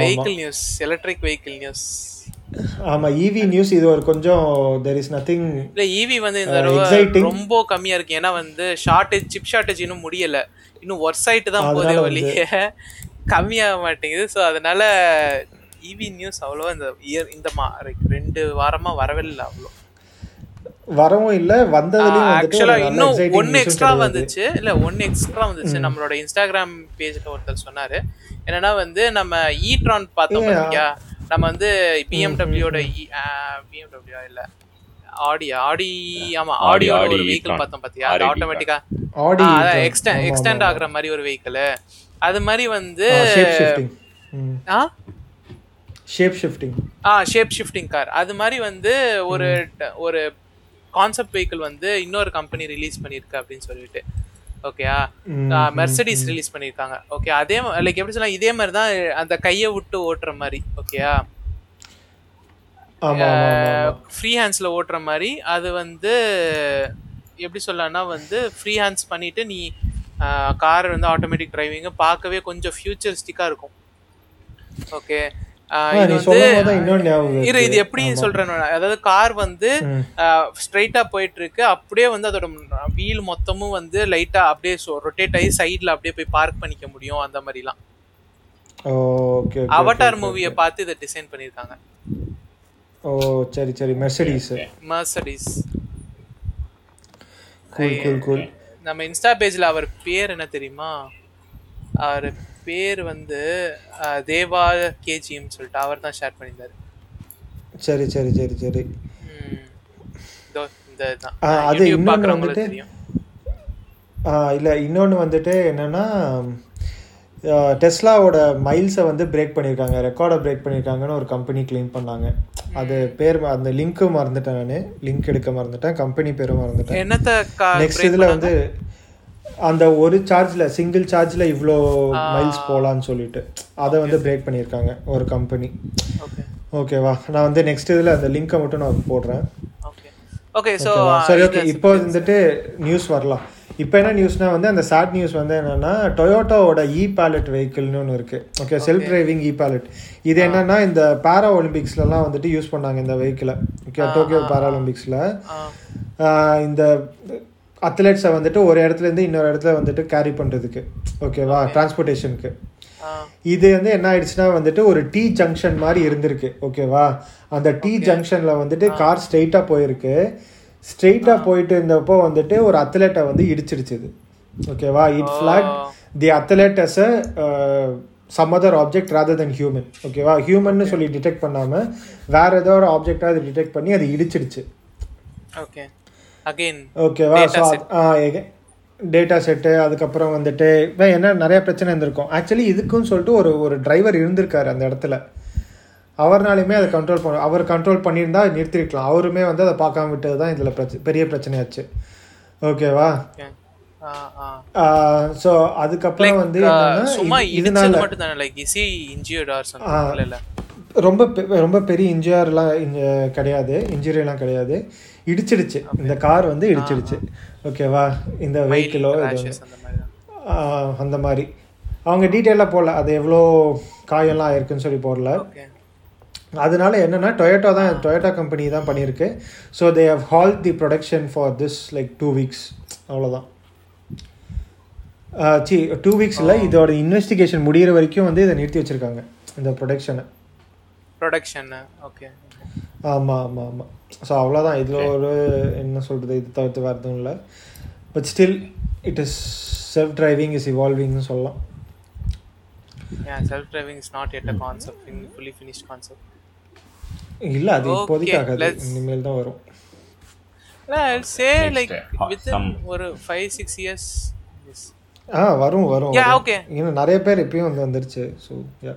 Vehicle news electric vehicle news ஆமா EV news இது ஒரு கொஞ்சம் தெர் இஸ் நத்திங் இல்ல ஈவி வந்து இந்த தடவை. ரொம்ப கம்மியா இருக்கு. ஏன்னா வந்து ஷார்ட்டேஜ் சிப் ஷார்ட்டேஜ் இன்னும் முடியல. இன்னும் ஒர்க் சைட்டு தான் போதே வழியே கம்மியாக மாட்டேங்குது. ஸோ அதனால ஈவி நியூஸ் அவ்வளோவா இந்த இயர் இந்த மா ரெண்டு வாரமா வரவே இல்லை அவ்வளோ. வரவும் இல்ல வந்ததுலயும் ஆக்சுவலா இன்னும் ஒன்னு எக்ஸ்ட்ரா. வந்துச்சு. இல்ல ஒன்னு எக்ஸ்ட்ரா வந்துச்சு. நம்மளோட இன்ஸ்டாகிராம் பேஜ்ல ஒருத்தர் சொன்னாரு. என்னன்னா வந்து நம்ம ஈட்ரான் பார்த்தோம். பாத்தியா? நம்ம வந்து பிஎம்டபிள்யூட பிஎம்டபிள்யூ இல்ல? ஆடியா ஆடி ஆமா ஆடியோட Audi ஒரு வெஹிக்கிள். பார்த்தோம் பாத்தியா? அது ஆட்டோமேட்டிக்கா e-tron. Extend extend. ஆகுற மாதிரி ஒரு வெஹிக்கிள் அது மாதிரி வந்து ஷேப் ஷிஃப்டிங் ஆ? ஷேப் ஷிஃப்டிங் ஆ ஷேப் ஷிஃப்டிங் கார் அது மாதிரி வந்து ஒரு ஒரு கான்செப்ட் வெஹிக்கிள் வந்து இன்னொரு கம்பெனி ரிலீஸ் பண்ணிருக்கு அப்படின்னு சொல்லிட்டு. ஓகேயா மெர்சடிஸ் ரிலீஸ் பண்ணிருக்காங்க ஓகே அதே லைக் எப்படி சொல்லலாம் இதே மாதிரி தான் அந்த கையை விட்டு ஓட்டுற மாதிரி. ஓகேயா ஃப்ரீ ஹேண்ட்ஸ்ல ஓட்டுற மாதிரி. அது வந்து எப்படி சொல்லலாம்னா வந்து ஃப்ரீ ஹேண்ட்ஸ் பண்ணிட்டு நீ கார் வந்து ஆட்டோமேட்டிக் டிரைவிங் பார்க்கவே கொஞ்சம் ஃபியூச்சரிஸ்டிக்கா இருக்கும். ஓகே இது வந்து இரு. இது எப்படி சொல்றேன்னு அதாவது கார் வந்து. ஸ்ட்ரைட்டா போயிட்டு இருக்கு அப்படியே வந்து அதோட வீல் மொத்தமும் வந்து லைட்டா அப்படியே ரொட்டேட் ஆகி சைடுல அப்படியே போய் பார்க் பண்ணிக்க முடியும் அந்த மாதிரிலாம். ஓகே ஓகே அவட்டார் மூவியை பார்த்து இதை டிசைன் பண்ணியிருக்காங்க. ஓ சரி சரி. Mercedes Mercedes cool cool cool நம்ம இன்ஸ்டா பேஜ்ல அவர் பேர் என்ன தெரியுமா? அவர் பேர் வந்து தேவா கேஜிஎம் சொல்லிட்டு அவர் தான் ஷேர் பண்ணியிருந்தாரு. சரி சரி சரி சரி. இந்த அது பார்க்குறவங்களுக்கு வந்துட்டு- இல்ல இன்னொன்னு வந்துட்டு என்னன்னா டெஸ்லாவோட மைல்ஸை வந்து பிரேக் பண்ணியிருக்காங்க. ரெக்கார்டை பிரேக் பண்ணியிருக்காங்கன்னு ஒரு கம்பெனி க்ளைம் பண்ணாங்க. அது பேர் அந்த லிங்க்கு மறந்துட்டேன் நான். லிங்க் எடுக்க மறந்துட்டேன். கம்பெனி பேரும் மறந்துட்டேன். நெக்ஸ்ட் இதுல? வந்து அந்த ஒரு சார்ஜ்ல சிங்கிள் சார்ஜ்ல இவ்வளோ மைல்ஸ் போலான்னு சொல்லிட்டு அதை வந்து பிரேக் பண்ணியிருக்காங்க ஒரு கம்பெனி. ஓகேவா நான் வந்து நெக்ஸ்ட் இதுல அந்த லிங்கை மட்டும் நான் போடுறேன். So, ஓகேவா? uh, சரி ஓகே இப்போ வந்துட்டு நியூஸ் வரலாம். இப்போ என்ன நியூஸ்னா வந்து அந்த சாட் நியூஸ் வந்து என்னன்னா டொயோட்டாவோட இ பேலட் வெஹிக்கிள்னு ஒன்று இருக்கு. Okay self driving e palette இது என்னன்னா இந்த பாரா ஒலிம்பிக்ஸ்லலாம் வந்துட்டு யூஸ் பண்ணாங்க இந்த வெஹிக்கிளை ஓகே டோக்கியோ பாரா ஒலிம்பிக்ஸில் இந்த அத்லெட்ஸை வந்துட்டு ஒரு இடத்துல இருந்து இன்னொரு இடத்துல வந்துட்டு கேரி பண்ணுறதுக்கு ஓகேவா டிரான்ஸ்போர்ட்டேஷனுக்கு இது வந்து என்ன ஆயிடுச்சுன்னா வந்துட்டு ஒரு டி ஜங்ஷன் மாதிரி இருந்திருக்கு. ஓகேவா அந்த டி ஜங்ஷன்ல வந்துட்டு கார் ஸ்ட்ரெயிட்டா போயிருக்கு. ஸ்ட்ரெயிட்டா போயிட்டு இருந்தப்போ வந்துட்டு ஒரு அத்லெட்டை வந்து இடிச்சிடுச்சு இது. ஓகேவா it flag the athlete as a some other object rather than human ஓகேவா ஹியூமன்னு சொல்லி டிடெக்ட் பண்ணாம வேற ஏதோ ஒரு ஆப்ஜெக்டா அது டிடெக்ட் பண்ணி அது இடிச்சிடுச்சு. Okay. Again, ஓகேவா ஸோ டேட்டா செட்டு அதுக்கப்புறம் வந்துட்டு இப்போ என்ன நிறைய பிரச்சனை இருந்திருக்கும். ஆக்சுவலி இதுக்குன்னு சொல்லிட்டு ஒரு ஒரு டிரைவர் இருந்திருக்காரு அந்த இடத்துல. அவர்னாலையுமே அதை கண்ட்ரோல் பண்ண அவர் கண்ட்ரோல் பண்ணியிருந்தா நிறுத்திருக்கலாம். அவருமே வந்து அதை பார்க்காம விட்டது தான் இதில் பிரச்ச பெரிய பிரச்சனையாச்சு. ஓகேவா. ஸோ அதுக்கப்புறம் வந்து இதனால மட்டும் தானே like easy engineered or something இல்ல. ரொம்ப பெ- ரொம்ப பெரிய இன்ஜியர்லாம் கிடையாது. இன்ஜுரியெல்லாம் கிடையாது. இடிச்சிடுச்சு. இந்த கார் வந்து இடிச்சிடுச்சு. ஓகேவா இந்த வெஹிக்கிளோ இது அந்த மாதிரி அவங்க டீட்டெயிலாக போடல. அது எவ்வளோ காயெல்லாம் ஆயிருக்குன்னு சொல்லி போடல. அதனால என்னன்னா டொயோட்டா தான் டொயோட்டா கம்பெனி தான் பண்ணியிருக்கு. So they have halt the production for this like two weeks அவ்வளோதான் சி டூ வீக்ஸில் இதோட இன்வெஸ்டிகேஷன் முடியிற வரைக்கும் வந்து இதை நிறுத்தி வச்சிருக்காங்க. இந்த ப்ரொடக்ஷனை Production, okay. ஆமாம் ஆமாம் ஆமாம் ஸோ அவ்வளோதான் இதில் ஒரு என்ன சொல்கிறது இது தவிர்த்து வேறு எதுவும் இல்லை but still it is self driving is இவால்விங்னு சொல்லலாம் Yeah, self-driving is not yet a concept, fin- fully finished concept. இல்லை அது இப்போதைக்கு ஆகாது let's- இனிமேல் தான் வரும் Yeah, I'll say Next, like uh, within some- ஒரு five six years. Yes. ஆ வரும் வரும் okay. இன்னும் நிறைய பேர் இப்பயும் வந்து வந்துருச்சு ஸோ யா